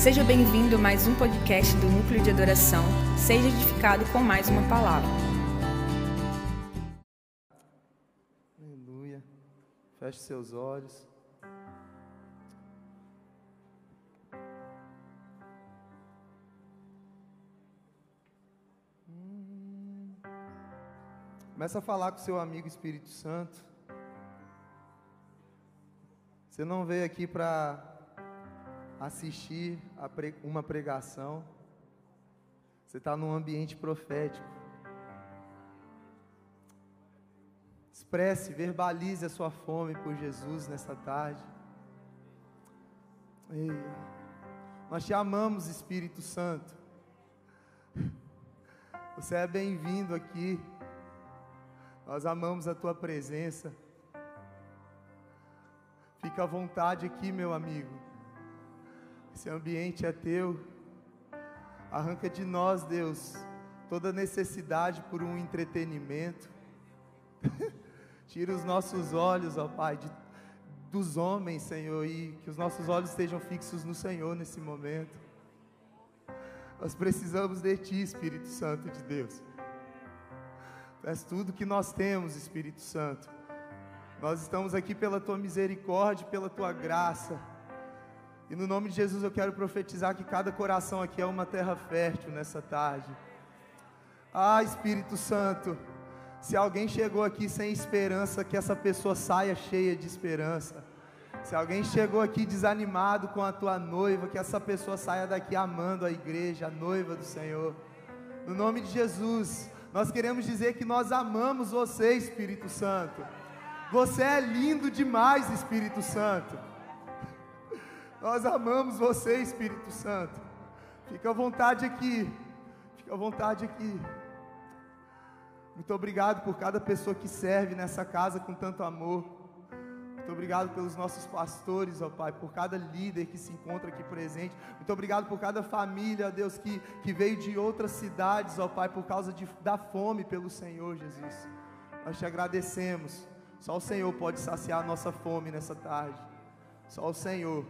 Seja bem-vindo a mais um podcast do Núcleo de Adoração. Seja edificado com mais uma palavra. Aleluia. Feche seus olhos. Começa a falar com seu amigo Espírito Santo. Você não veio aqui para assistir pre uma pregação. Você está num ambiente profético. Expresse, verbalize a sua fome por Jesus nessa tarde. Ei, nós te amamos, Espírito Santo. Você é bem-vindo aqui. Nós amamos a tua presença. Fica à vontade aqui, meu amigo. Esse ambiente é teu. Arranca de nós, Deus, toda necessidade por um entretenimento. Tira os nossos olhos, ó Pai, de, dos homens, Senhor, e que os nossos olhos estejam fixos no Senhor nesse momento. Nós precisamos de Ti, Espírito Santo de Deus. Tu és tudo que nós temos, Espírito Santo. Nós estamos aqui pela tua misericórdia, pela tua graça. E no nome de Jesus eu quero profetizar que cada coração aqui é uma terra fértil nessa tarde. Ah, Espírito Santo, se alguém chegou aqui sem esperança, que essa pessoa saia cheia de esperança. Se alguém chegou aqui desanimado com a tua noiva, que essa pessoa saia daqui amando a igreja, a noiva do Senhor. No nome de Jesus, nós queremos dizer que nós amamos você, Espírito Santo. Você é lindo demais, Espírito Santo. Nós amamos você, Espírito Santo. Fica à vontade aqui. Fica à vontade aqui. Muito obrigado por cada pessoa que serve nessa casa com tanto amor. Muito obrigado pelos nossos pastores, ó Pai, por cada líder que se encontra aqui presente. Muito obrigado por cada família, Deus, que, que veio de outras cidades, ó Pai, por causa de, da fome pelo Senhor, Jesus. Nós te agradecemos. Só o Senhor pode saciar a nossa fome nessa tarde. Só o Senhor.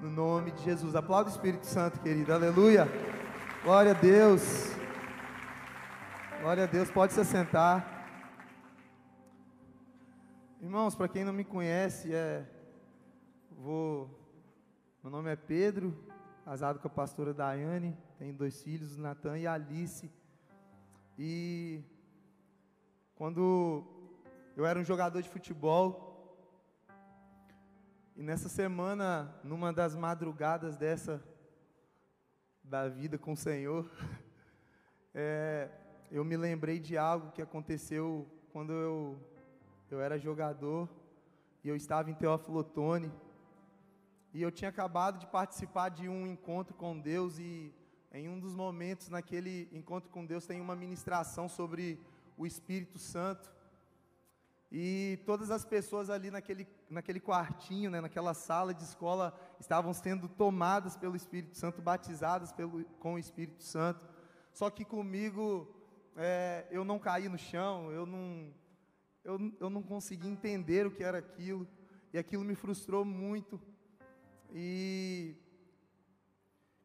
No nome de Jesus. Aplauda o Espírito Santo, querido. Aleluia. Glória a Deus. Glória a Deus. Pode se sentar. Irmãos, para quem não me conhece, é vou Meu nome é Pedro, casado com a pastora Daiane, tenho dois filhos, Natan e Alice. E quando eu era um jogador de futebol. E nessa semana, numa das madrugadas dessa da vida com o Senhor, é, eu me lembrei de algo que aconteceu quando eu, eu era jogador e eu estava em Teófilo Otoni. E eu tinha acabado de participar de um encontro com Deus e em um dos momentos naquele encontro com Deus tem uma ministração sobre o Espírito Santo. E todas as pessoas ali naquele, naquele quartinho, né, naquela sala de escola, estavam sendo tomadas pelo Espírito Santo, batizadas pelo, com o Espírito Santo. Só que comigo, é, eu não caí no chão, eu não, eu, eu não consegui entender o que era aquilo, e aquilo me frustrou muito. E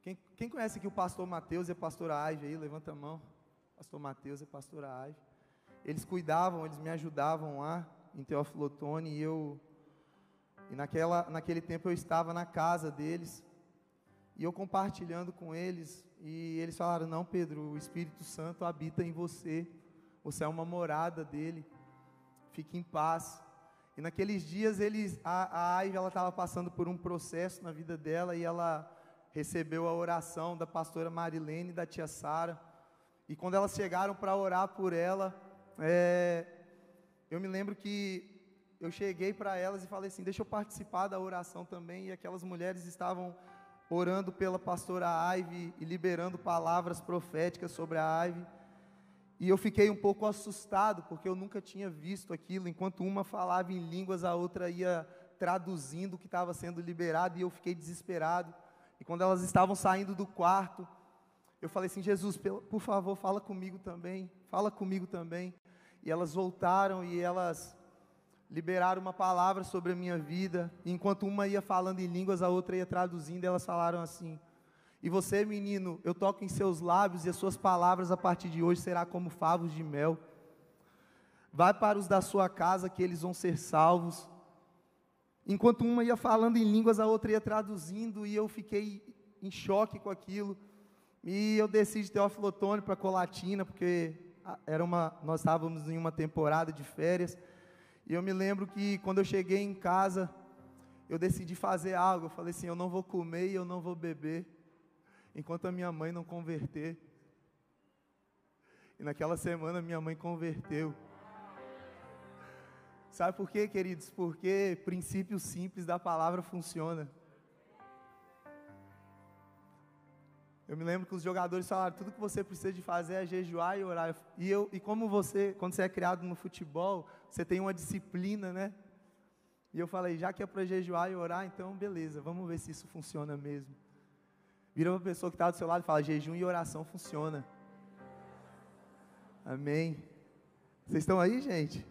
quem, quem conhece aqui o pastor Mateus e a pastora Aive aí? Levanta a mão. Pastor Mateus e a pastora Aive eles cuidavam, eles me ajudavam lá em Teófilo Otoni, e eu e naquela, naquele tempo eu estava na casa deles, e eu compartilhando com eles, e eles falaram: Não, Pedro, o Espírito Santo habita em você, você é uma morada dele, fique em paz. E naqueles dias eles, a, a ela estava passando por um processo na vida dela, e ela recebeu a oração da pastora Marilene e da tia Sara, e quando elas chegaram para orar por ela, é, eu me lembro que eu cheguei para elas e falei assim: deixa eu participar da oração também. E aquelas mulheres estavam orando pela pastora Aive e liberando palavras proféticas sobre a Aive. E eu fiquei um pouco assustado, porque eu nunca tinha visto aquilo. Enquanto uma falava em línguas, a outra ia traduzindo o que estava sendo liberado, e eu fiquei desesperado. E quando elas estavam saindo do quarto, eu falei assim: Jesus, por favor, fala comigo também, fala comigo também e elas voltaram e elas liberaram uma palavra sobre a minha vida. E enquanto uma ia falando em línguas, a outra ia traduzindo, elas falaram assim: E você, menino, eu toco em seus lábios e as suas palavras a partir de hoje será como favos de mel. Vai para os da sua casa que eles vão ser salvos. Enquanto uma ia falando em línguas, a outra ia traduzindo e eu fiquei em choque com aquilo. E eu desci de Teófilo Otônio para Colatina, porque era uma, nós estávamos em uma temporada de férias. E eu me lembro que quando eu cheguei em casa, eu decidi fazer algo. Eu falei assim: eu não vou comer e eu não vou beber, enquanto a minha mãe não converter. E naquela semana minha mãe converteu. Sabe por quê, queridos? Porque princípio simples da palavra funciona. Eu me lembro que os jogadores falaram, tudo que você precisa de fazer é jejuar e orar. E, eu, e como você, quando você é criado no futebol, você tem uma disciplina, né? E eu falei, já que é para jejuar e orar, então beleza, vamos ver se isso funciona mesmo. Vira uma pessoa que está do seu lado e fala, jejum e oração funciona. Amém. Vocês estão aí, gente?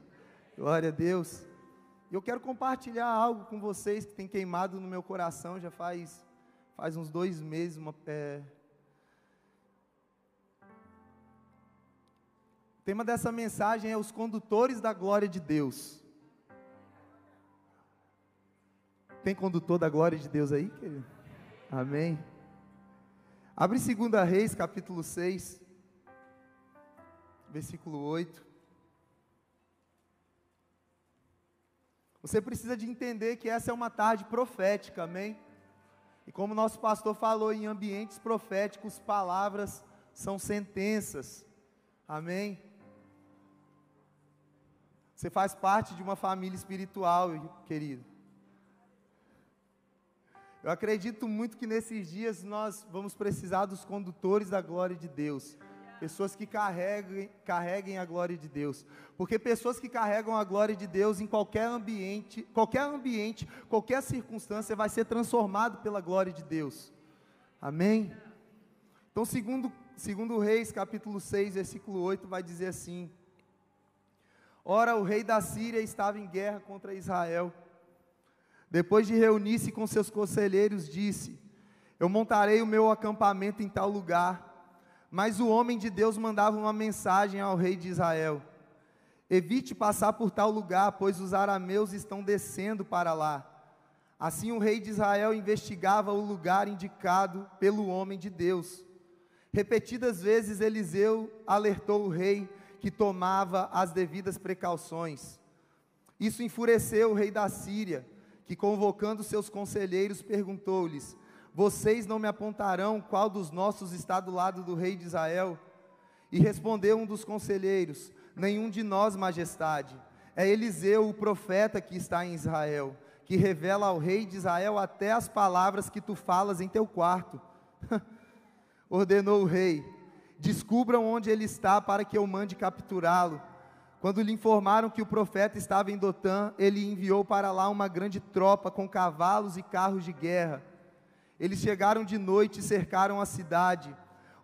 Glória a Deus. Eu quero compartilhar algo com vocês que tem queimado no meu coração já faz, faz uns dois meses, uma, é, O tema dessa mensagem é os condutores da glória de Deus. Tem condutor da glória de Deus aí, querido? Amém. Abre 2 Reis, capítulo 6, versículo 8. Você precisa de entender que essa é uma tarde profética, amém? E como nosso pastor falou, em ambientes proféticos, palavras são sentenças, amém? Você faz parte de uma família espiritual, querido. Eu acredito muito que nesses dias nós vamos precisar dos condutores da glória de Deus. Pessoas que carreguem, carreguem a glória de Deus. Porque pessoas que carregam a glória de Deus em qualquer ambiente, qualquer ambiente, qualquer circunstância, vai ser transformado pela glória de Deus. Amém? Então, segundo, segundo Reis, capítulo 6, versículo 8, vai dizer assim: Ora, o rei da Síria estava em guerra contra Israel. Depois de reunir-se com seus conselheiros, disse: Eu montarei o meu acampamento em tal lugar. Mas o homem de Deus mandava uma mensagem ao rei de Israel: Evite passar por tal lugar, pois os arameus estão descendo para lá. Assim o rei de Israel investigava o lugar indicado pelo homem de Deus. Repetidas vezes Eliseu alertou o rei que tomava as devidas precauções. Isso enfureceu o rei da Síria, que convocando seus conselheiros perguntou-lhes: Vocês não me apontarão qual dos nossos está do lado do rei de Israel? E respondeu um dos conselheiros: Nenhum de nós, majestade. É Eliseu, o profeta que está em Israel, que revela ao rei de Israel até as palavras que tu falas em teu quarto. Ordenou o rei: Descubram onde ele está para que eu mande capturá-lo. Quando lhe informaram que o profeta estava em Dotã, ele enviou para lá uma grande tropa com cavalos e carros de guerra. Eles chegaram de noite e cercaram a cidade.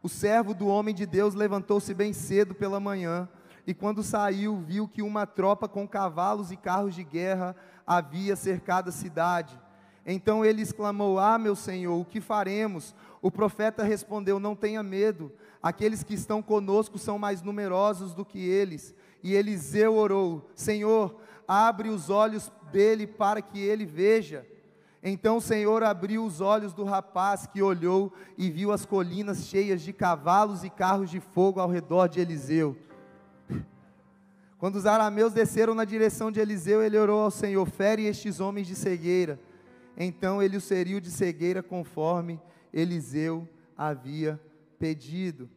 O servo do homem de Deus levantou-se bem cedo pela manhã, e quando saiu, viu que uma tropa com cavalos e carros de guerra havia cercado a cidade. Então ele exclamou: Ah, meu senhor, o que faremos? O profeta respondeu: Não tenha medo, aqueles que estão conosco são mais numerosos do que eles. E Eliseu orou: Senhor, abre os olhos dele para que ele veja. Então o Senhor abriu os olhos do rapaz que olhou e viu as colinas cheias de cavalos e carros de fogo ao redor de Eliseu. Quando os arameus desceram na direção de Eliseu, ele orou ao Senhor: Fere estes homens de cegueira. Então ele o feriu de cegueira conforme Eliseu havia pedido.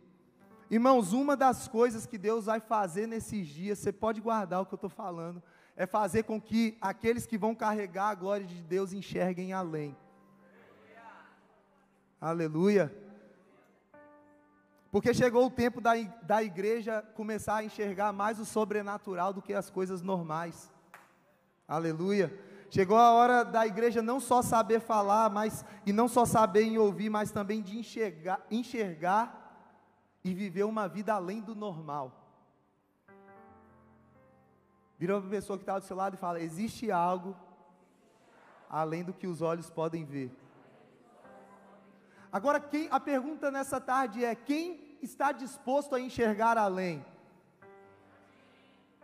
Irmãos, uma das coisas que Deus vai fazer nesses dias, você pode guardar o que eu estou falando, é fazer com que aqueles que vão carregar a glória de Deus enxerguem além. Aleluia. Porque chegou o tempo da, da igreja começar a enxergar mais o sobrenatural do que as coisas normais. Aleluia. Chegou a hora da igreja não só saber falar, mas e não só saber em ouvir, mas também de enxergar, enxergar e viver uma vida além do normal. Vira para a pessoa que está do seu lado e fala: existe algo além do que os olhos podem ver. Agora, quem, a pergunta nessa tarde é: quem está disposto a enxergar além?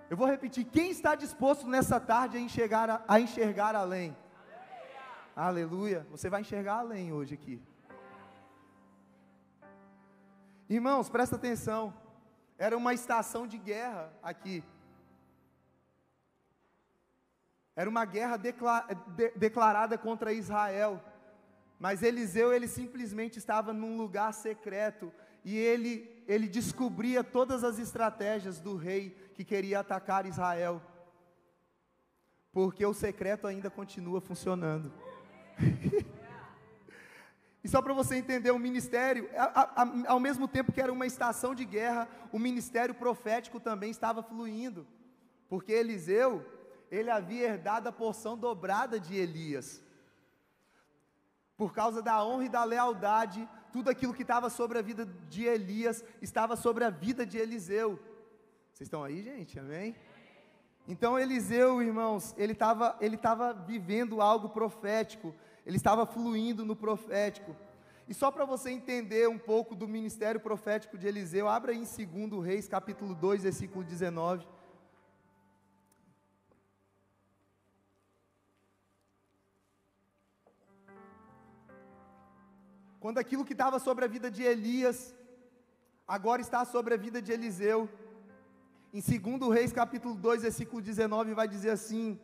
Eu vou repetir: quem está disposto nessa tarde a enxergar, a enxergar além? Aleluia. Aleluia. Você vai enxergar além hoje aqui. Irmãos, presta atenção. Era uma estação de guerra aqui. Era uma guerra declarada contra Israel. Mas Eliseu, ele simplesmente estava num lugar secreto e ele, ele descobria todas as estratégias do rei que queria atacar Israel. Porque o secreto ainda continua funcionando. e só para você entender, o ministério, a, a, ao mesmo tempo que era uma estação de guerra, o ministério profético também estava fluindo. Porque Eliseu, ele havia herdado a porção dobrada de Elias por causa da honra e da lealdade, tudo aquilo que estava sobre a vida de Elias estava sobre a vida de Eliseu. Vocês estão aí, gente? Amém? Então Eliseu, irmãos, ele estava ele tava vivendo algo profético, ele estava fluindo no profético. E só para você entender um pouco do ministério profético de Eliseu, abra aí em 2 Reis, capítulo 2, versículo 19. Quando aquilo que estava sobre a vida de Elias, agora está sobre a vida de Eliseu. Em 2 Reis capítulo 2, versículo 19, vai dizer assim: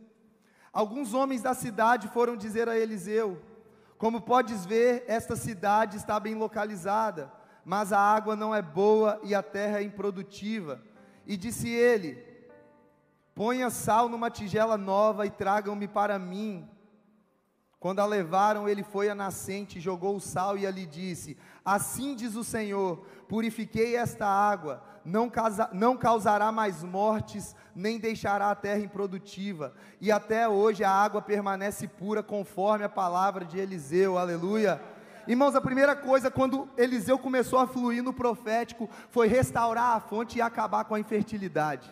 Alguns homens da cidade foram dizer a Eliseu: Como podes ver, esta cidade está bem localizada, mas a água não é boa e a terra é improdutiva. E disse ele: Ponha sal numa tigela nova e tragam-me para mim. Quando a levaram, ele foi à nascente, jogou o sal e ali disse: Assim diz o Senhor: Purifiquei esta água, não, não causará mais mortes, nem deixará a terra improdutiva. E até hoje a água permanece pura, conforme a palavra de Eliseu. Aleluia. Irmãos, a primeira coisa, quando Eliseu começou a fluir no profético, foi restaurar a fonte e acabar com a infertilidade.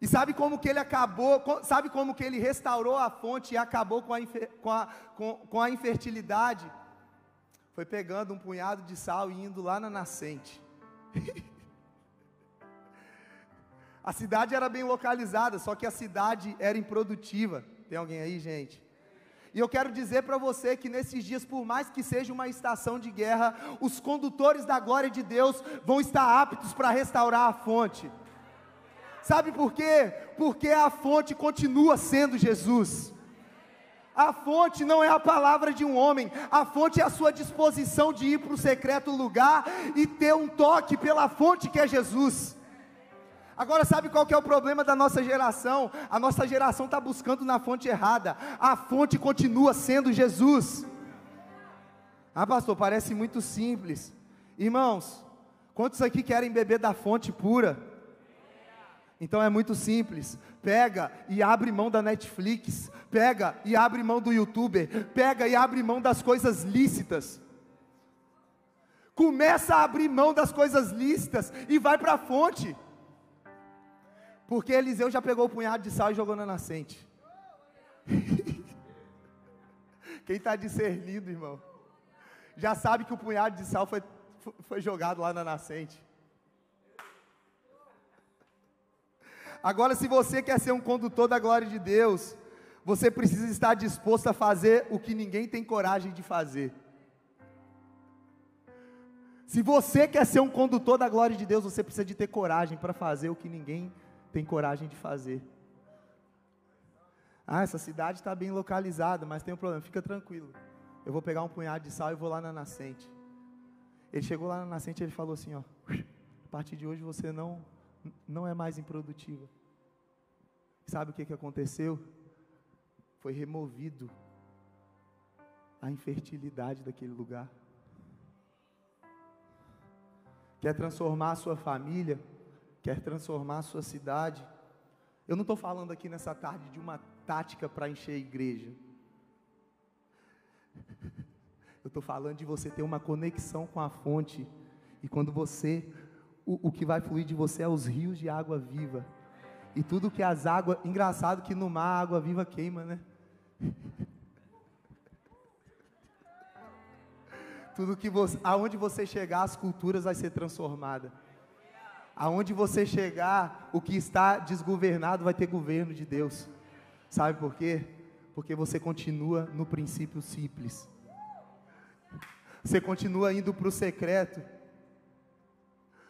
E sabe como que ele acabou, sabe como que ele restaurou a fonte e acabou com a, com a, com, com a infertilidade? Foi pegando um punhado de sal e indo lá na nascente. a cidade era bem localizada, só que a cidade era improdutiva. Tem alguém aí, gente? E eu quero dizer para você que nesses dias, por mais que seja uma estação de guerra, os condutores da glória de Deus vão estar aptos para restaurar a fonte. Sabe por quê? Porque a fonte continua sendo Jesus. A fonte não é a palavra de um homem, a fonte é a sua disposição de ir para o secreto lugar e ter um toque pela fonte que é Jesus. Agora, sabe qual que é o problema da nossa geração? A nossa geração está buscando na fonte errada, a fonte continua sendo Jesus. Ah, pastor, parece muito simples. Irmãos, quantos aqui querem beber da fonte pura? Então é muito simples. Pega e abre mão da Netflix, pega e abre mão do YouTuber, pega e abre mão das coisas lícitas. Começa a abrir mão das coisas lícitas e vai para a fonte. Porque Eliseu já pegou o punhado de sal e jogou na nascente. Quem está discernindo, irmão, já sabe que o punhado de sal foi, foi jogado lá na nascente. Agora, se você quer ser um condutor da glória de Deus, você precisa estar disposto a fazer o que ninguém tem coragem de fazer. Se você quer ser um condutor da glória de Deus, você precisa de ter coragem para fazer o que ninguém tem coragem de fazer. Ah, essa cidade está bem localizada, mas tem um problema. Fica tranquilo. Eu vou pegar um punhado de sal e vou lá na nascente. Ele chegou lá na nascente e ele falou assim: ó, a partir de hoje você não não é mais improdutiva. Sabe o que, que aconteceu? Foi removido a infertilidade daquele lugar. Quer transformar a sua família, quer transformar a sua cidade. Eu não estou falando aqui nessa tarde de uma tática para encher a igreja. Eu estou falando de você ter uma conexão com a fonte. E quando você o, o que vai fluir de você é os rios de água viva. E tudo que as águas. Engraçado que no mar a água viva queima, né? Tudo que você, aonde você chegar, as culturas vai ser transformada. Aonde você chegar, o que está desgovernado vai ter governo de Deus. Sabe por quê? Porque você continua no princípio simples. Você continua indo para o secreto.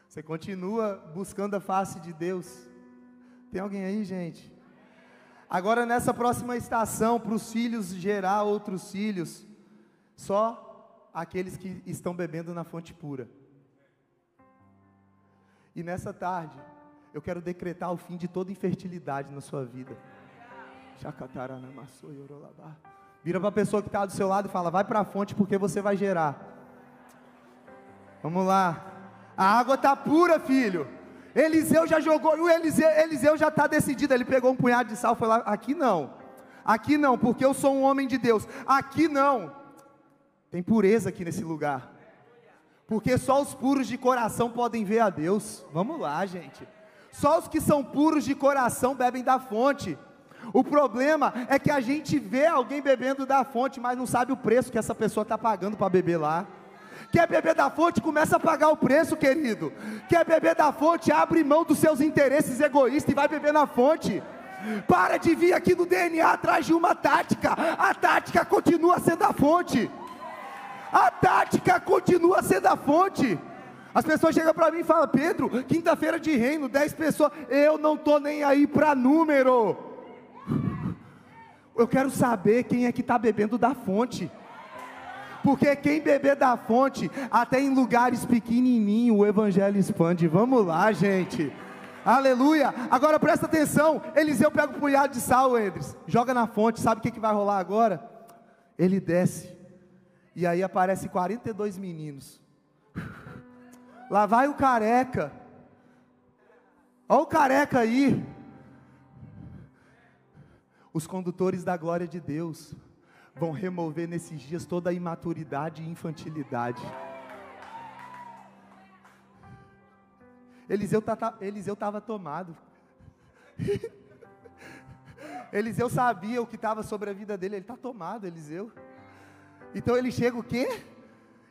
Você continua buscando a face de Deus. Tem alguém aí, gente? Agora, nessa próxima estação, para os filhos gerar outros filhos, só aqueles que estão bebendo na fonte pura. E nessa tarde, eu quero decretar o fim de toda infertilidade na sua vida. Vira para a pessoa que está do seu lado e fala: vai para a fonte porque você vai gerar. Vamos lá. A água está pura, filho. Eliseu já jogou, o Eliseu, Eliseu já está decidido. Ele pegou um punhado de sal e foi lá: aqui não, aqui não, porque eu sou um homem de Deus. Aqui não. Tem pureza aqui nesse lugar. Porque só os puros de coração podem ver a Deus. Vamos lá, gente. Só os que são puros de coração bebem da fonte. O problema é que a gente vê alguém bebendo da fonte, mas não sabe o preço que essa pessoa está pagando para beber lá. Quer beber da fonte, começa a pagar o preço, querido. Quer beber da fonte, abre mão dos seus interesses egoístas e vai beber na fonte. Para de vir aqui no DNA atrás de uma tática. A tática continua sendo a fonte. A tática continua sendo a fonte. As pessoas chegam para mim e falam: Pedro, quinta-feira de reino, 10 pessoas. Eu não estou nem aí para número. Eu quero saber quem é que está bebendo da fonte. Porque quem beber da fonte, até em lugares pequenininhos, o evangelho expande. Vamos lá, gente. Aleluia. Agora presta atenção. Eliseu pega o punhado de sal, Edris, joga na fonte. Sabe o que, que vai rolar agora? Ele desce e aí aparece 42 meninos. Lá vai o careca. Olha o careca aí. Os condutores da glória de Deus vão remover nesses dias toda a imaturidade e infantilidade. Eliseu tá, tá estava tomado. Eliseu sabia o que estava sobre a vida dele, ele está tomado, Eliseu. Então ele chega o quê?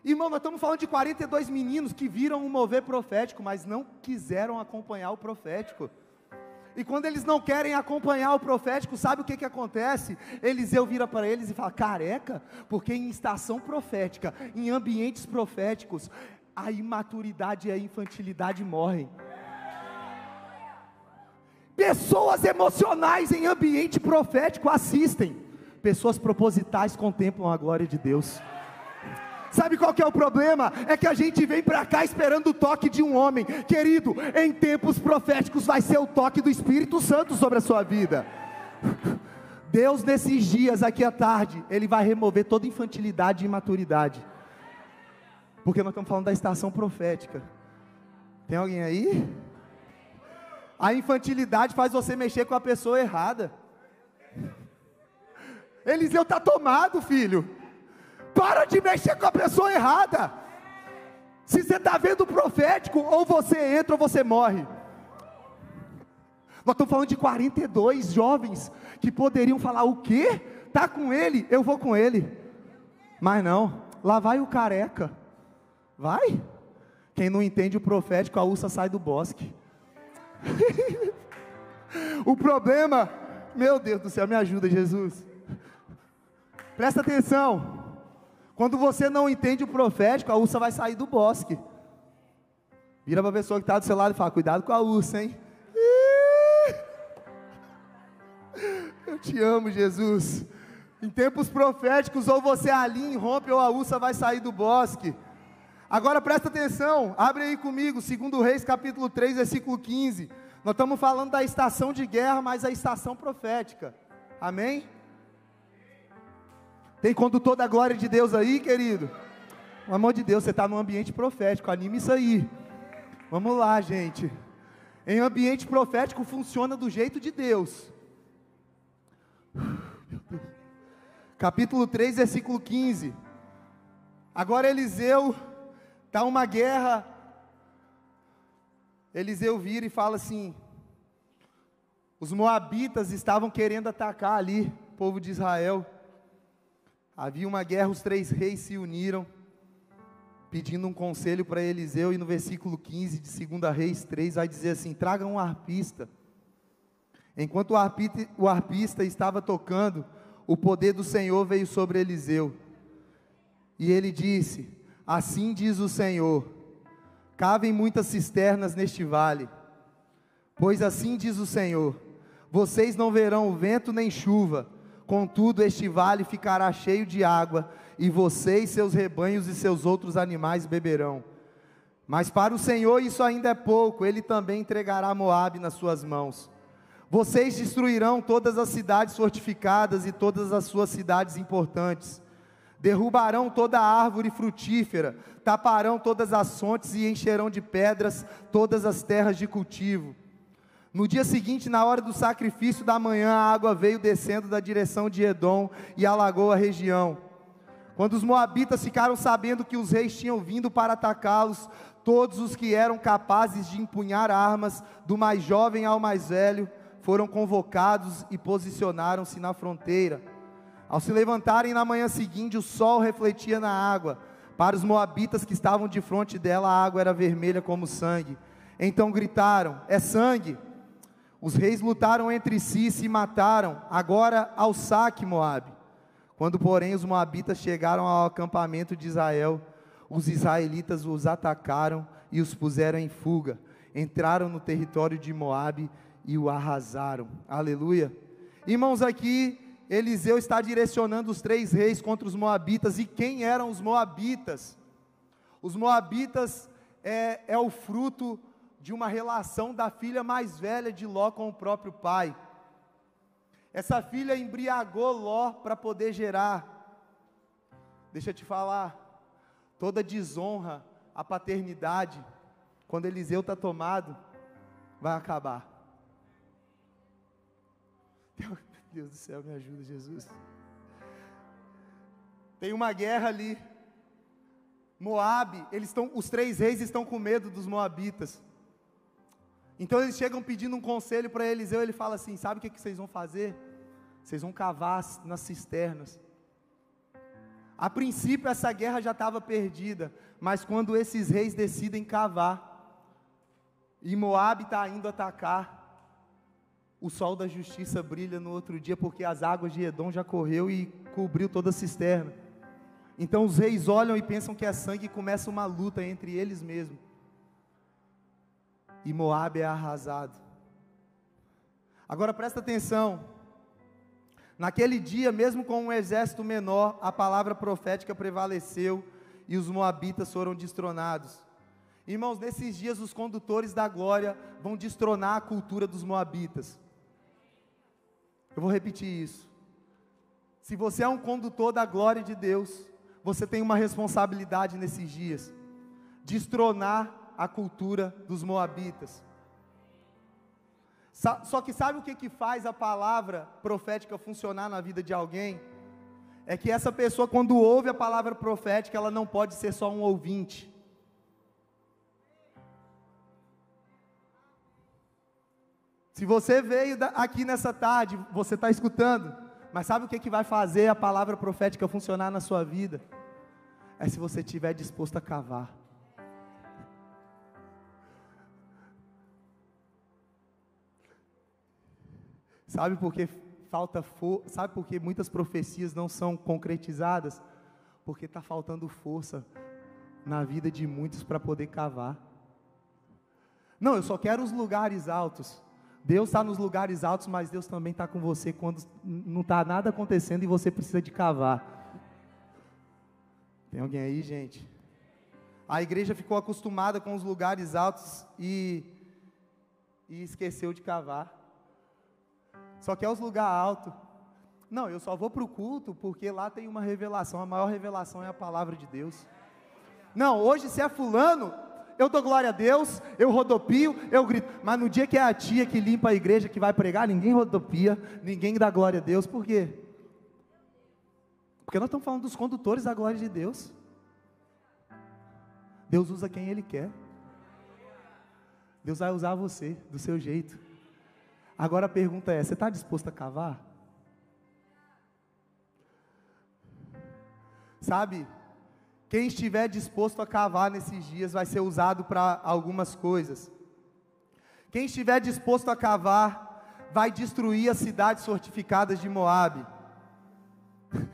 Irmão, nós estamos falando de 42 meninos que viram um mover profético, mas não quiseram acompanhar o profético. E quando eles não querem acompanhar o profético, sabe o que, que acontece? Eliseu vira para eles e fala: careca, porque em estação profética, em ambientes proféticos, a imaturidade e a infantilidade morrem. Pessoas emocionais em ambiente profético assistem pessoas propositais contemplam a glória de Deus. Sabe qual que é o problema? É que a gente vem para cá esperando o toque de um homem. Querido, em tempos proféticos vai ser o toque do Espírito Santo sobre a sua vida. Deus nesses dias aqui à tarde, ele vai remover toda infantilidade e imaturidade. Porque nós estamos falando da estação profética. Tem alguém aí? A infantilidade faz você mexer com a pessoa errada. Eliseu está tomado, filho. Para de mexer com a pessoa errada. Se você está vendo o profético, ou você entra ou você morre. Nós estamos falando de 42 jovens que poderiam falar: o quê? Está com ele? Eu vou com ele. Mas não, lá vai o careca. Vai. Quem não entende o profético, a ursa sai do bosque. o problema, meu Deus do céu, me ajuda, Jesus. Presta atenção. Quando você não entende o profético, a ursa vai sair do bosque. Vira para a pessoa que está do seu lado e fala: Cuidado com a ursa, hein? Eu te amo, Jesus. Em tempos proféticos, ou você alinha, rompe, ou a ursa vai sair do bosque. Agora presta atenção, abre aí comigo, 2 Reis capítulo 3, versículo 15. Nós estamos falando da estação de guerra, mas a estação profética. Amém? Tem condutor da glória de Deus aí, querido? Pelo amor de Deus, você está num ambiente profético, anime isso aí. Vamos lá, gente. Em ambiente profético funciona do jeito de Deus. Capítulo 3, versículo 15. Agora Eliseu está uma guerra. Eliseu vira e fala assim: os moabitas estavam querendo atacar ali, o povo de Israel. Havia uma guerra, os três reis se uniram. pedindo um conselho para Eliseu, e no versículo 15 de 2 Reis 3 vai dizer assim: traga um arpista. Enquanto o arpista, o arpista estava tocando, o poder do Senhor veio sobre Eliseu. E ele disse: Assim diz o Senhor: cavem muitas cisternas neste vale, pois assim diz o Senhor: vocês não verão vento nem chuva, contudo este vale ficará cheio de água, e vocês, seus rebanhos e seus outros animais beberão. Mas para o Senhor isso ainda é pouco, ele também entregará Moabe nas suas mãos. Vocês destruirão todas as cidades fortificadas e todas as suas cidades importantes. Derrubarão toda árvore frutífera, taparão todas as fontes e encherão de pedras todas as terras de cultivo. No dia seguinte, na hora do sacrifício da manhã, a água veio descendo da direção de Edom e alagou a região. Quando os moabitas ficaram sabendo que os reis tinham vindo para atacá-los, todos os que eram capazes de empunhar armas, do mais jovem ao mais velho, foram convocados e posicionaram-se na fronteira. Ao se levantarem na manhã seguinte, o sol refletia na água. Para os moabitas que estavam de frente dela, a água era vermelha como sangue. Então gritaram: É sangue! Os reis lutaram entre si e se mataram. Agora ao saque, Moabe. Quando, porém, os moabitas chegaram ao acampamento de Israel, os israelitas os atacaram e os puseram em fuga. Entraram no território de Moabe e o arrasaram. Aleluia. Irmãos, aqui Eliseu está direcionando os três reis contra os moabitas. E quem eram os moabitas? Os moabitas é, é o fruto de uma relação da filha mais velha de Ló com o próprio pai. Essa filha embriagou Ló para poder gerar. Deixa eu te falar, toda desonra à paternidade, quando Eliseu está tomado, vai acabar. Deus do céu, me ajuda, Jesus. Tem uma guerra ali. Moabe, eles estão, os três reis estão com medo dos moabitas. Então eles chegam pedindo um conselho para Eliseu, ele fala assim: "Sabe o que, que vocês vão fazer? Vocês vão cavar nas cisternas. A princípio essa guerra já estava perdida, mas quando esses reis decidem cavar, e Moabe está indo atacar, o sol da justiça brilha no outro dia, porque as águas de Edom já correu e cobriu toda a cisterna. Então os reis olham e pensam que é sangue e começa uma luta entre eles mesmos. E Moabe é arrasado. Agora presta atenção. Naquele dia, mesmo com um exército menor, a palavra profética prevaleceu e os moabitas foram destronados. Irmãos, nesses dias os condutores da glória vão destronar a cultura dos moabitas. Eu vou repetir isso. Se você é um condutor da glória de Deus, você tem uma responsabilidade nesses dias: destronar a cultura dos moabitas. Só que sabe o que, que faz a palavra profética funcionar na vida de alguém? É que essa pessoa, quando ouve a palavra profética, ela não pode ser só um ouvinte. Se você veio aqui nessa tarde, você está escutando, mas sabe o que, que vai fazer a palavra profética funcionar na sua vida? É se você estiver disposto a cavar. Sabe por que falta força? Sabe por que muitas profecias não são concretizadas? Porque está faltando força na vida de muitos para poder cavar. Não, eu só quero os lugares altos. Deus está nos lugares altos, mas Deus também está com você quando não está nada acontecendo e você precisa de cavar. Tem alguém aí, gente? A igreja ficou acostumada com os lugares altos e, e esqueceu de cavar. Só quer os lugares altos. Não, eu só vou para o culto porque lá tem uma revelação. A maior revelação é a palavra de Deus. Não, hoje se é fulano, eu dou glória a Deus, eu rodopio, eu grito. Mas no dia que é a tia que limpa a igreja, que vai pregar, ninguém rodopia, ninguém dá glória a Deus. Por quê? Porque nós estamos falando dos condutores da glória de Deus. Deus usa quem Ele quer. Deus vai usar você do seu jeito. Agora a pergunta é: você está disposto a cavar? Sabe, Quem estiver disposto a cavar nesses dias vai ser usado para algumas coisas. Quem estiver disposto a cavar vai destruir as cidades fortificadas de Moabe.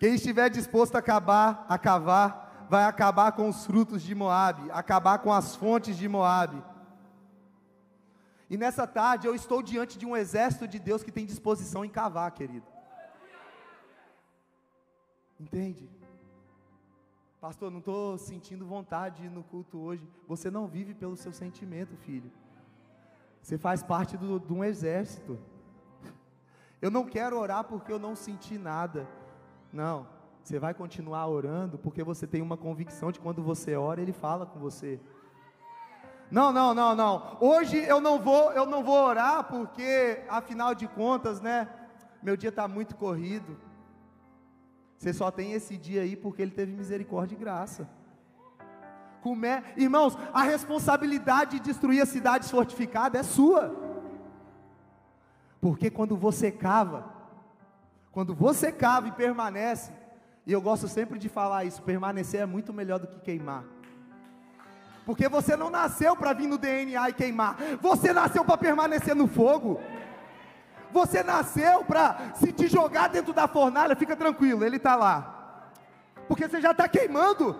Quem estiver disposto a acabar, a cavar, vai acabar com os frutos de Moabe, acabar com as fontes de Moabe. E nessa tarde eu estou diante de um exército de Deus que tem disposição em cavar, querido. Entende? Pastor, não estou sentindo vontade no culto hoje. Você não vive pelo seu sentimento, filho. Você faz parte do, de um exército. Eu não quero orar porque eu não senti nada. Não. Você vai continuar orando porque você tem uma convicção de quando você ora, Ele fala com você. Não, não, não, não. Hoje eu não vou, eu não vou orar porque, afinal de contas, né? Meu dia está muito corrido. Você só tem esse dia aí porque Ele teve misericórdia e graça. Come... Irmãos, a responsabilidade de destruir as cidades fortificadas é sua. Porque quando você cava, quando você cava e permanece, e eu gosto sempre de falar isso, permanecer é muito melhor do que queimar. Porque você não nasceu para vir no DNA e queimar. Você nasceu para permanecer no fogo. Você nasceu para se te jogar dentro da fornalha, fica tranquilo, ele está lá. Porque você já está queimando.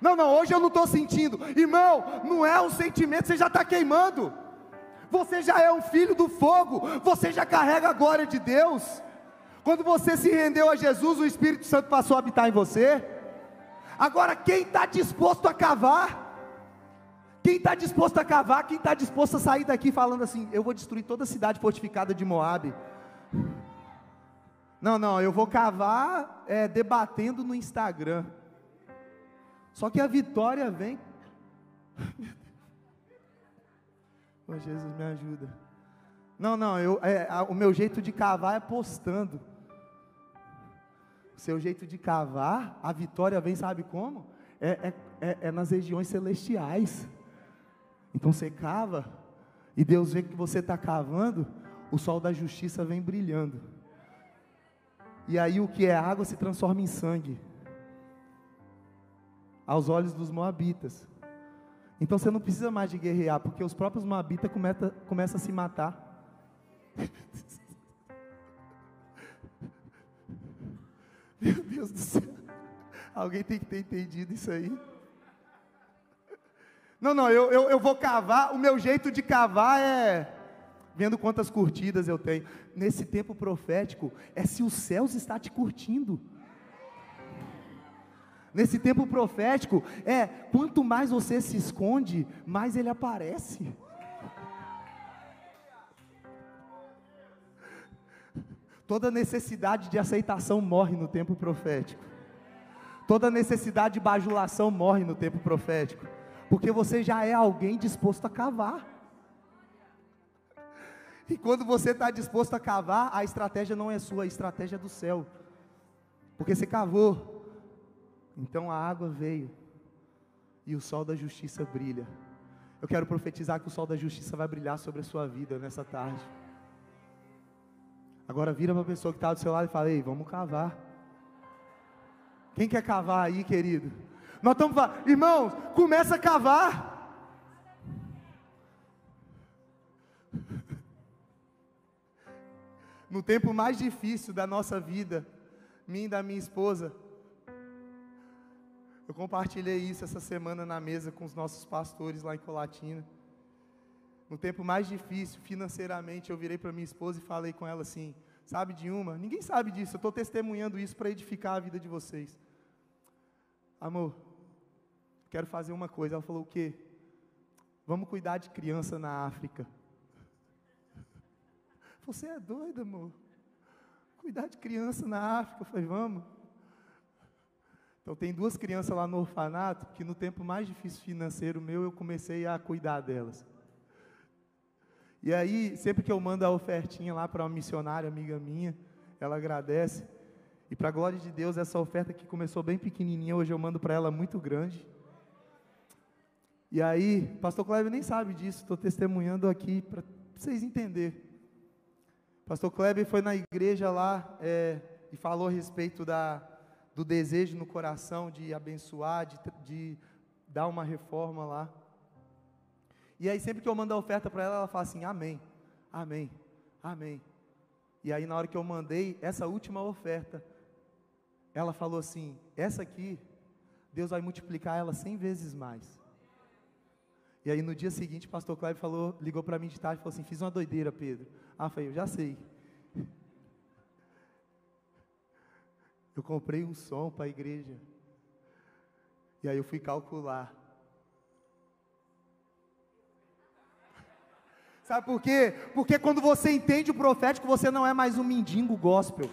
Não, não, hoje eu não estou sentindo. Irmão, não é um sentimento, você já está queimando. Você já é um filho do fogo, você já carrega a glória de Deus. Quando você se rendeu a Jesus, o Espírito Santo passou a habitar em você. Agora, quem está disposto a cavar? Quem está disposto a cavar, quem está disposto a sair daqui falando assim: eu vou destruir toda a cidade fortificada de Moab. Não, não, eu vou cavar é, debatendo no Instagram. Só que a vitória vem. oh, Jesus me ajuda. Não, não, eu, é, a, o meu jeito de cavar é postando. O seu jeito de cavar, a vitória vem, sabe como? É, é, é, é nas regiões celestiais. Então você cava, e Deus vê que você está cavando, o sol da justiça vem brilhando. E aí o que é água se transforma em sangue. Aos olhos dos moabitas. Então você não precisa mais de guerrear, porque os próprios moabitas começam começa a se matar. Meu Deus do céu. Alguém tem que ter entendido isso aí. Não, não, eu, eu, eu vou cavar, o meu jeito de cavar é vendo quantas curtidas eu tenho. Nesse tempo profético, é se os céus está te curtindo. Nesse tempo profético, é quanto mais você se esconde, mais ele aparece. Toda necessidade de aceitação morre no tempo profético. Toda necessidade de bajulação morre no tempo profético porque você já é alguém disposto a cavar. E quando você está disposto a cavar, a estratégia não é sua, a estratégia é do céu. Porque você cavou, então a água veio, e o sol da justiça brilha. Eu quero profetizar que o sol da justiça vai brilhar sobre a sua vida nessa tarde. Agora vira para a pessoa que está do seu lado e fala: Ei, vamos cavar. Quem quer cavar aí, querido? Nós estamos falando, irmãos, começa a cavar. No tempo mais difícil da nossa vida, minha e da minha esposa, eu compartilhei isso essa semana na mesa com os nossos pastores lá em Colatina. No tempo mais difícil, financeiramente, eu virei para minha esposa e falei com ela assim: sabe de uma? Ninguém sabe disso, eu estou testemunhando isso para edificar a vida de vocês. Amor, quero fazer uma coisa. Ela falou: o quê? Vamos cuidar de criança na África. Você é doido, amor? Cuidar de criança na África. Eu falei: vamos. Então, tem duas crianças lá no orfanato que, no tempo mais difícil financeiro meu, eu comecei a cuidar delas. E aí, sempre que eu mando a ofertinha lá para uma missionária amiga minha, ela agradece. E para a glória de Deus, essa oferta que começou bem pequenininha, hoje eu mando para ela muito grande. E aí, pastor Kleber nem sabe disso, estou testemunhando aqui para vocês entenderem. Pastor Kleber foi na igreja lá é, e falou a respeito da, do desejo no coração de abençoar, de, de dar uma reforma lá. E aí sempre que eu mando a oferta para ela, ela fala assim: Amém, Amém, Amém. E aí na hora que eu mandei essa última oferta, ela falou assim: essa aqui, Deus vai multiplicar ela cem vezes mais. E aí no dia seguinte, o pastor Cláudio falou, ligou para mim de tarde e falou assim: fiz uma doideira, Pedro. Ah, falei, eu já sei. Eu comprei um som para a igreja. E aí eu fui calcular. Sabe por quê? Porque quando você entende o profético, você não é mais um mendigo gospel.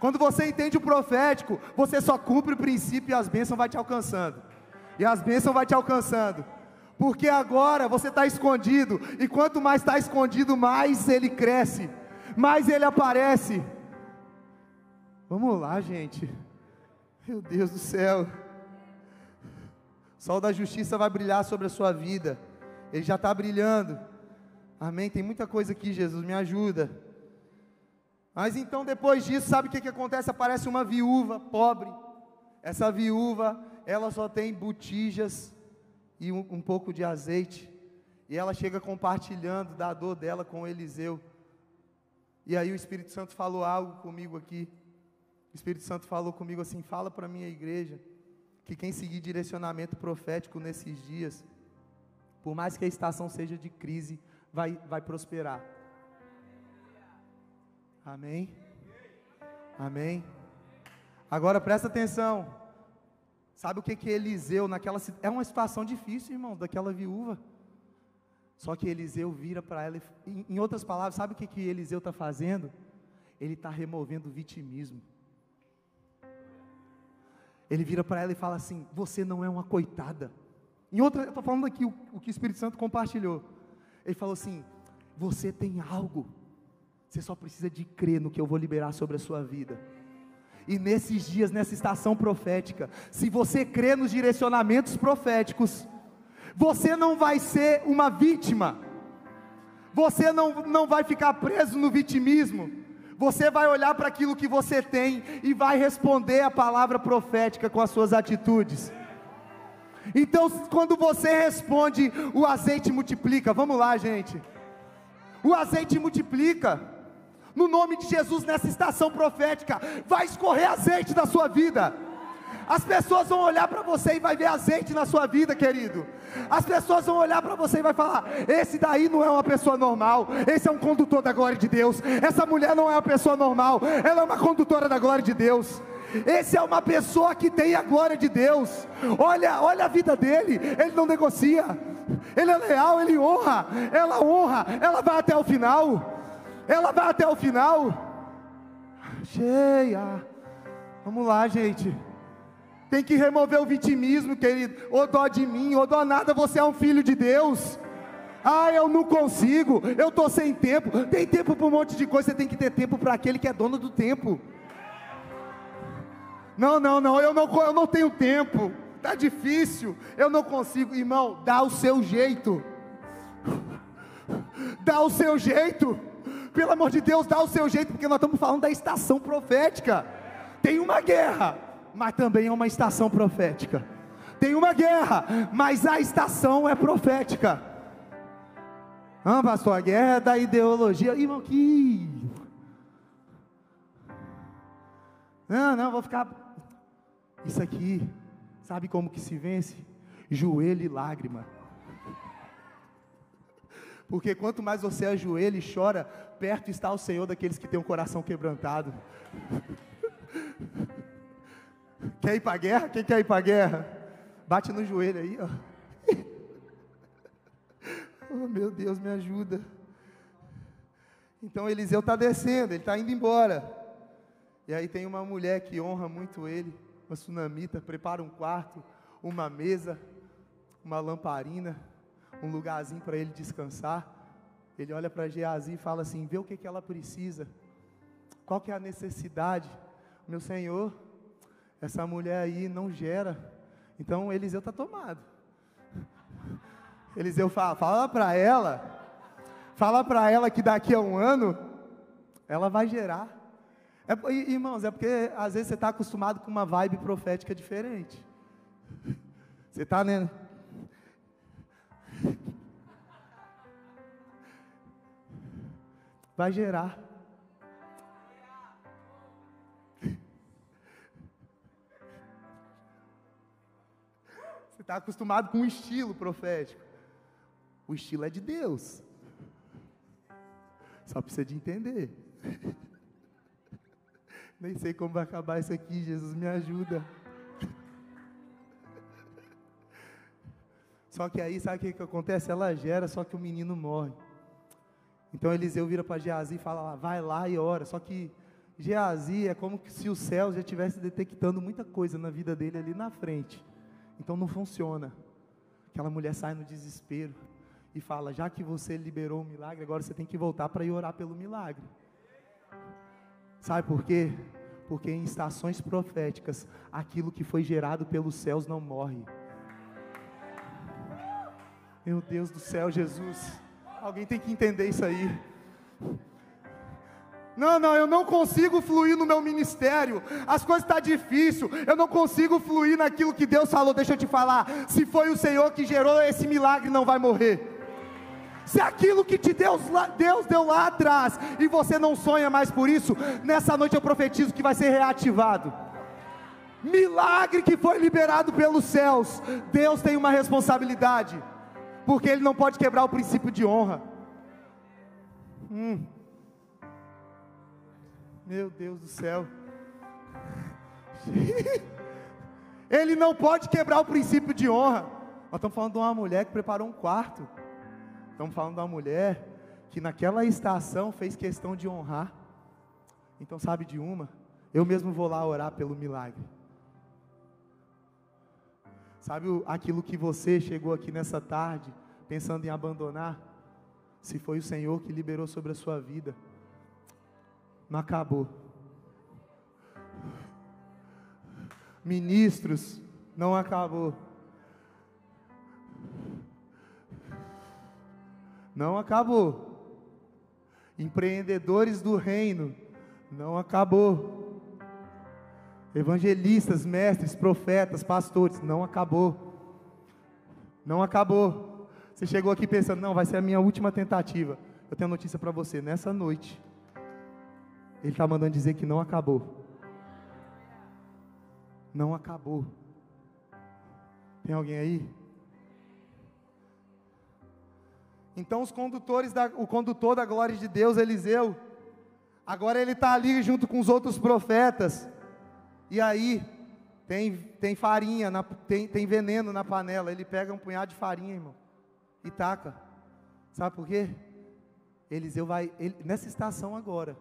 Quando você entende o profético, você só cumpre o princípio e as bênçãos vai te alcançando. E as bênçãos vai te alcançando. Porque agora você está escondido. E quanto mais está escondido, mais ele cresce. Mais ele aparece. Vamos lá, gente. Meu Deus do céu. O sol da justiça vai brilhar sobre a sua vida. Ele já está brilhando. Amém. Tem muita coisa aqui, Jesus. Me ajuda. Mas então depois disso, sabe o que, que acontece? Aparece uma viúva pobre. Essa viúva, ela só tem botijas e um, um pouco de azeite. E ela chega compartilhando da dor dela com Eliseu. E aí o Espírito Santo falou algo comigo aqui. O Espírito Santo falou comigo assim: fala para a minha igreja que quem seguir direcionamento profético nesses dias, por mais que a estação seja de crise, vai, vai prosperar. Amém? Amém? Agora presta atenção. Sabe o que que Eliseu naquela é uma situação difícil, irmão, daquela viúva. Só que Eliseu vira para ela, em, outras palavras, sabe o que que Eliseu está fazendo? Ele está removendo o vitimismo. Ele vira para ela e fala assim: Você não é uma coitada. Em outra, eu estou falando aqui o, o que o Espírito Santo compartilhou. Ele falou assim: Você tem algo você só precisa de crer no que eu vou liberar sobre a sua vida. E nesses dias, nessa estação profética, se você crer nos direcionamentos proféticos, você não vai ser uma vítima, você não, não vai ficar preso no vitimismo, você vai olhar para aquilo que você tem e vai responder a palavra profética com as suas atitudes. Então, quando você responde, o azeite multiplica. Vamos lá, gente. O azeite multiplica no nome de Jesus nessa estação profética. Vai escorrer azeite da sua vida. As pessoas vão olhar para você e vai ver azeite na sua vida, querido. As pessoas vão olhar para você e vai falar: esse daí não é uma pessoa normal, esse é um condutor da glória de Deus. Essa mulher não é uma pessoa normal, ela é uma condutora da glória de Deus. Esse é uma pessoa que tem a glória de Deus. Olha, olha a vida dele, ele não negocia. Ele é leal, ele honra, ela honra, ela vai até o final ela vai até o final. Cheia. Vamos lá, gente. Tem que remover o vitimismo, querido. Ô dó de mim, ô dó nada, você é um filho de Deus. Ah, eu não consigo, eu estou sem tempo. Tem tempo para um monte de coisa, você tem que ter tempo para aquele que é dono do tempo. Não, não, não, eu não, eu não tenho tempo. Está difícil, eu não consigo. Irmão, dá o seu jeito. Dá o seu jeito. Pelo amor de Deus, dá o seu jeito, porque nós estamos falando da estação profética. Tem uma guerra, mas também é uma estação profética. Tem uma guerra, mas a estação é profética. Ah, pastor, a guerra é da ideologia. Irmão, que. Não, não, vou ficar. Isso aqui, sabe como que se vence? Joelho e lágrima. Porque quanto mais você ajoelha e chora, perto está o Senhor daqueles que têm o coração quebrantado. Quer ir para a guerra? Quem quer ir para a guerra? Bate no joelho aí, ó. Oh, meu Deus, me ajuda. Então Eliseu está descendo, ele está indo embora. E aí tem uma mulher que honra muito ele, uma sunamita, prepara um quarto, uma mesa, uma lamparina um lugarzinho para ele descansar. Ele olha para Geazi e fala assim: vê o que, que ela precisa, qual que é a necessidade. Meu Senhor, essa mulher aí não gera, então Eliseu está tomado. Eliseu fala, fala para ela, fala para ela que daqui a um ano ela vai gerar. É, irmãos, é porque às vezes você está acostumado com uma vibe profética diferente. Você está, né? Vai gerar. Você está acostumado com um estilo profético. O estilo é de Deus. Só precisa de entender. Nem sei como vai acabar isso aqui, Jesus me ajuda. Só que aí, sabe o que, que acontece? Ela gera, só que o menino morre. Então Eliseu vira para Geazi e fala: vai lá e ora. Só que Geazi é como se o céu já estivesse detectando muita coisa na vida dele ali na frente. Então não funciona. Aquela mulher sai no desespero e fala: já que você liberou o milagre, agora você tem que voltar para ir orar pelo milagre. Sabe por quê? Porque em estações proféticas, aquilo que foi gerado pelos céus não morre. Meu Deus do céu, Jesus. Alguém tem que entender isso aí. Não, não, eu não consigo fluir no meu ministério. As coisas estão tá difíceis. Eu não consigo fluir naquilo que Deus falou. Deixa eu te falar. Se foi o Senhor que gerou esse milagre, não vai morrer. Se aquilo que te Deus, Deus deu lá atrás e você não sonha mais por isso, nessa noite eu profetizo que vai ser reativado. Milagre que foi liberado pelos céus. Deus tem uma responsabilidade, porque Ele não pode quebrar o princípio de honra. Hum. Meu Deus do céu. Ele não pode quebrar o princípio de honra. Nós estamos falando de uma mulher que preparou um quarto. Estamos falando de uma mulher que naquela estação fez questão de honrar. Então, sabe de uma? Eu mesmo vou lá orar pelo milagre. Sabe aquilo que você chegou aqui nessa tarde pensando em abandonar? Se foi o Senhor que liberou sobre a sua vida não acabou. Ministros, não acabou. Não acabou. Empreendedores do reino, não acabou. Evangelistas, mestres, profetas, pastores, não acabou. Não acabou. Você chegou aqui pensando, não, vai ser a minha última tentativa. Eu tenho notícia para você, nessa noite, ele está mandando dizer que não acabou. Não acabou. Tem alguém aí? Então os condutores da, o condutor da glória de Deus, Eliseu, agora ele está ali junto com os outros profetas. E aí tem, tem farinha, na, tem, tem veneno na panela. Ele pega um punhado de farinha, irmão, e taca. Sabe por quê? Eliseu vai, ele, nessa estação agora,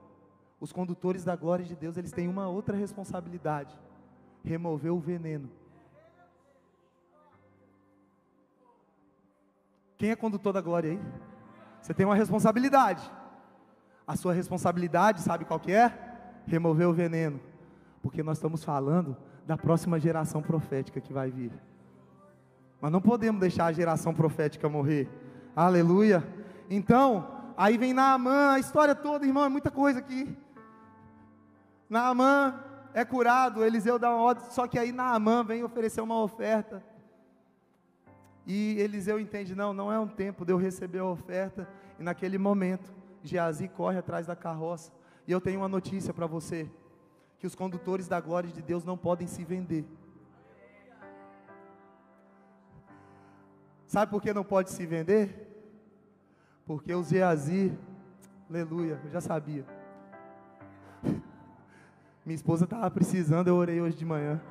os condutores da glória de Deus, eles têm uma outra responsabilidade: remover o veneno. Quem é condutor da glória aí? Você tem uma responsabilidade. A sua responsabilidade, sabe qual que é? Remover o veneno. Porque nós estamos falando da próxima geração profética que vai vir. Mas não podemos deixar a geração profética morrer. Aleluia. Então, aí vem Naamã, a história toda, irmão, é muita coisa aqui. Naamã é curado, Eliseu dá uma ordem, só que aí Naamã vem oferecer uma oferta. E Eliseu entende, não, não é um tempo de eu receber a oferta. E naquele momento, Geazi corre atrás da carroça. E eu tenho uma notícia para você: que os condutores da glória de Deus não podem se vender. Sabe por que não pode se vender? Porque os Geazi, aleluia, eu já sabia. Minha esposa estava precisando, eu orei hoje de manhã.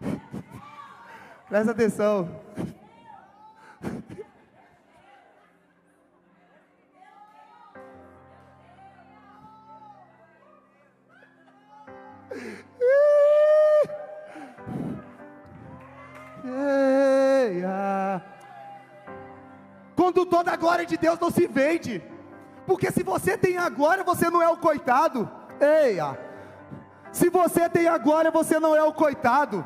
Presta atenção. Condutor da glória de Deus não se vende, porque se você tem a glória, você não é o coitado. Eia! Se você tem a glória, você não é o coitado.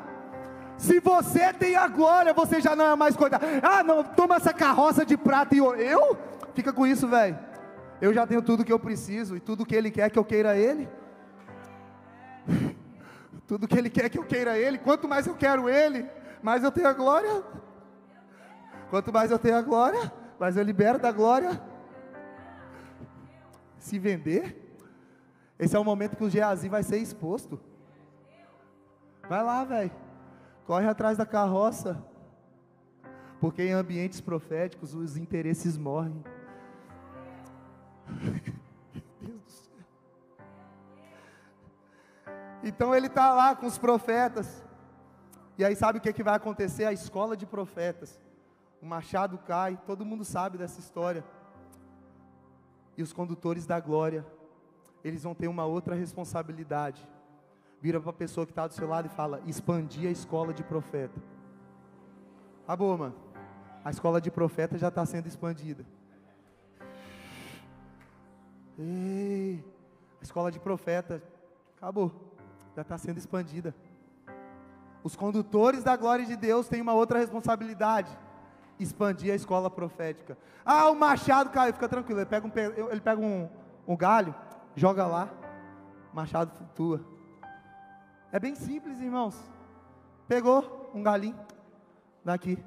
Se você tem a glória, você já não é mais coitado. Ah, não, toma essa carroça de prata e eu? eu? Fica com isso, velho. Eu já tenho tudo que eu preciso e tudo que Ele quer que eu queira Ele. Tudo que Ele quer que eu queira Ele. Quanto mais eu quero Ele, mais eu tenho a glória. Quanto mais eu tenho a glória, mais eu libero da glória. Se vender, esse é o momento que o Geazi vai ser exposto. Vai lá, velho. Corre atrás da carroça. Porque em ambientes proféticos os interesses morrem. Então ele está lá com os profetas. E aí sabe o que, que vai acontecer? A escola de profetas. O machado cai, todo mundo sabe dessa história. E os condutores da glória, eles vão ter uma outra responsabilidade. Vira para a pessoa que está do seu lado e fala: expandir a escola de profeta. Acabou, mano. A escola de profeta já está sendo expandida. Ei, a escola de profeta acabou, já está sendo expandida. Os condutores da glória de Deus têm uma outra responsabilidade: expandir a escola profética. Ah, o machado caiu, fica tranquilo. Ele pega um, ele pega um, um galho, joga lá, machado flutua. É bem simples, irmãos. Pegou um galinho daqui.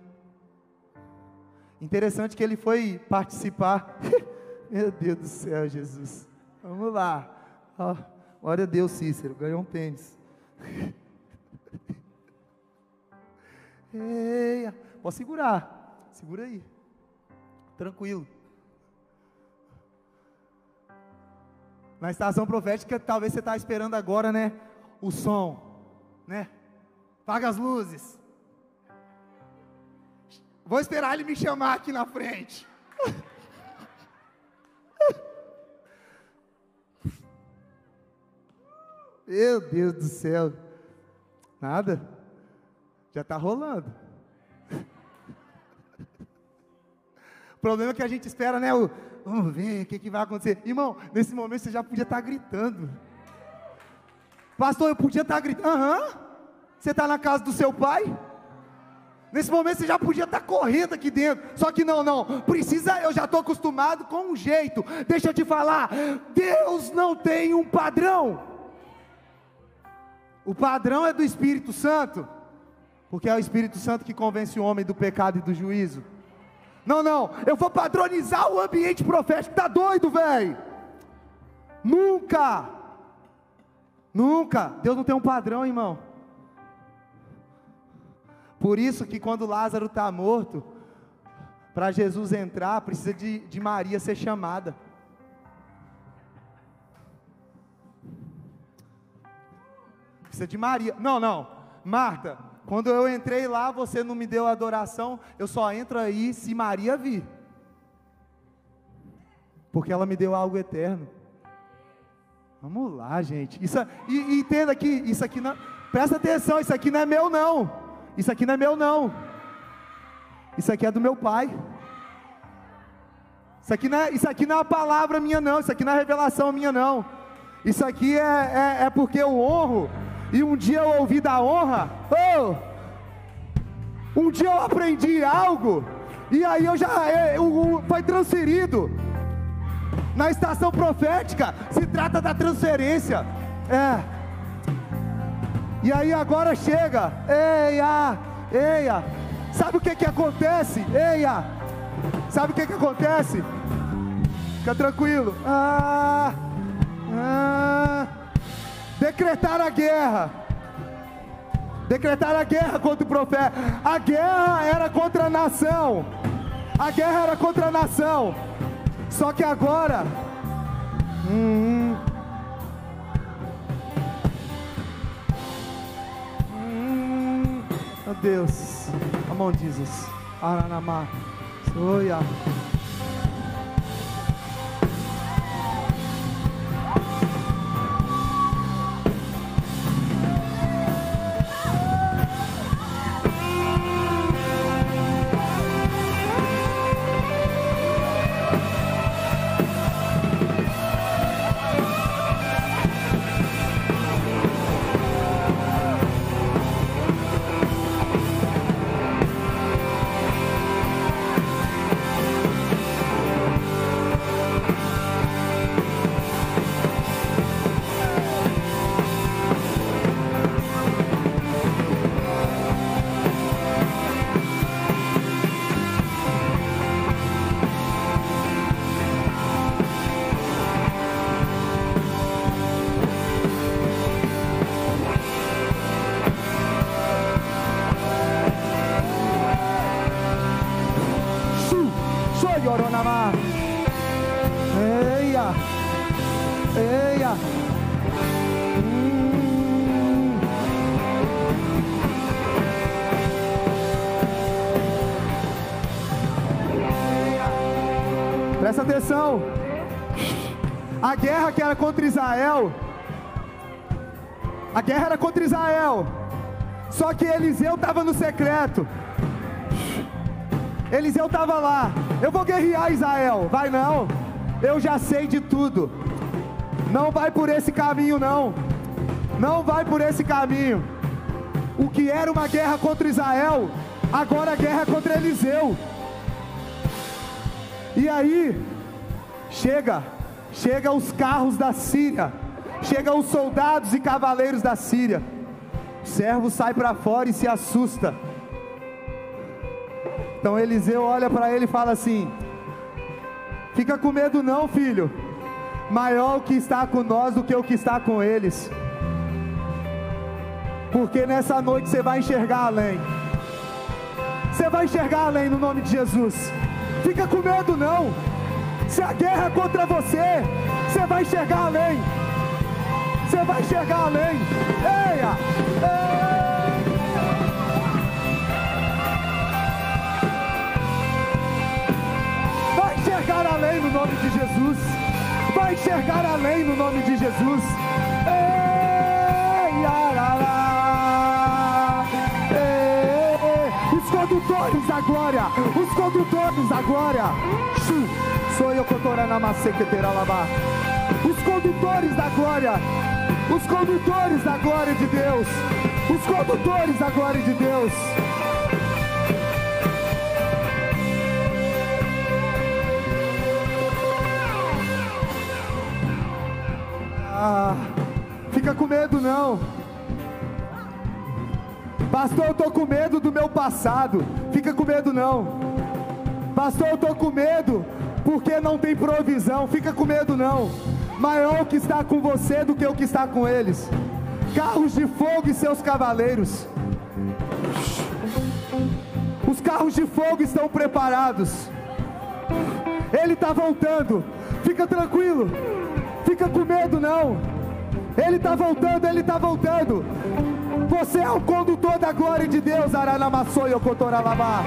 Interessante que ele foi participar. Meu Deus do céu, Jesus. Vamos lá. Oh, glória a Deus, Cícero. Ganhou um tênis. Eia. Pode segurar. Segura aí. Tranquilo. Na estação profética, talvez você está esperando agora, né? O som, né? Paga as luzes. Vou esperar ele me chamar aqui na frente. Meu Deus do céu. Nada? Já está rolando. Problema é que a gente espera, né? O, vamos ver o que, que vai acontecer. Irmão, nesse momento você já podia estar tá gritando. Pastor, eu podia estar tá gritando. Aham. Você está na casa do seu pai? Nesse momento você já podia estar tá correndo aqui dentro. Só que não, não. Precisa, eu já estou acostumado com um jeito. Deixa eu te falar. Deus não tem um padrão. O padrão é do Espírito Santo, porque é o Espírito Santo que convence o homem do pecado e do juízo. Não, não, eu vou padronizar o ambiente profético, tá doido, velho? Nunca, nunca, Deus não tem um padrão, irmão. Por isso que quando Lázaro está morto, para Jesus entrar, precisa de, de Maria ser chamada. precisa de Maria. Não, não. Marta, quando eu entrei lá, você não me deu adoração, eu só entro aí se Maria vir. Porque ela me deu algo eterno. Vamos lá, gente. Isso, e, e entenda que isso aqui não. Presta atenção, isso aqui não é meu, não. Isso aqui não é meu, não. Isso aqui é do meu pai. Isso aqui não é, isso aqui não é uma palavra minha, não. Isso aqui não é revelação minha, não. Isso aqui é, é, é porque eu honro e um dia eu ouvi da honra, oh, um dia eu aprendi algo, e aí eu já eu, foi transferido. Na estação profética se trata da transferência. É. E aí agora chega, eia, eia. Sabe o que que acontece? Eia. Sabe o que que acontece? Fica tranquilo. Ah, ah decretar a guerra. Decretar a guerra contra o profeta. A guerra era contra a nação. A guerra era contra a nação. Só que agora. Hum, hum, meu Deus. A mão de Jesus. Aranamá. Soia. não. A guerra que era contra Israel, a guerra era contra Israel. Só que Eliseu estava no secreto. Eliseu estava lá. Eu vou guerrear Israel. Vai não. Eu já sei de tudo. Não vai por esse caminho não. Não vai por esse caminho. O que era uma guerra contra Israel, agora a guerra é contra Eliseu. E aí, chega, chega os carros da Síria, chega os soldados e cavaleiros da Síria. O servo sai para fora e se assusta. Então Eliseu olha para ele e fala assim: Fica com medo não, filho. Maior o que está com nós do que o que está com eles. Porque nessa noite você vai enxergar além. Você vai enxergar além no nome de Jesus. Fica com medo não. Se a guerra é contra você, você vai enxergar além. Você vai enxergar além. Eia! Eia! Vai enxergar além no nome de Jesus. Vai enxergar além no nome de Jesus. Condutores da glória, os condutores da glória. Sou eu cotorana lavar. Os condutores da glória, os condutores da glória de Deus, os condutores da glória de Deus. Ah, fica com medo não. Pastor, eu tô com medo do meu passado. Fica com medo não. Pastor, eu tô com medo porque não tem provisão. Fica com medo não. Maior o que está com você do que o que está com eles. Carros de fogo e seus cavaleiros. Os carros de fogo estão preparados. Ele está voltando. Fica tranquilo. Fica com medo não. Ele está voltando, ele está voltando. Você é o condutor da glória de Deus, Aranamassoi Okotoralabá.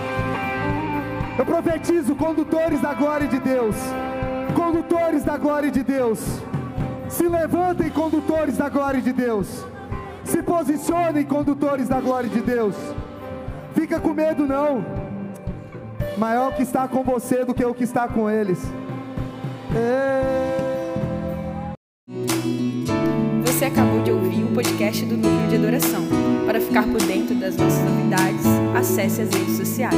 Eu profetizo condutores da glória de Deus. Condutores da glória de Deus. Se levantem, condutores da glória de Deus. Se posicionem, condutores da glória de Deus. Fica com medo não. Maior que está com você do que o que está com eles. Ei. Você acabou de ouvir o podcast do Núcleo de Adoração. Para ficar por dentro das nossas novidades, acesse as redes sociais.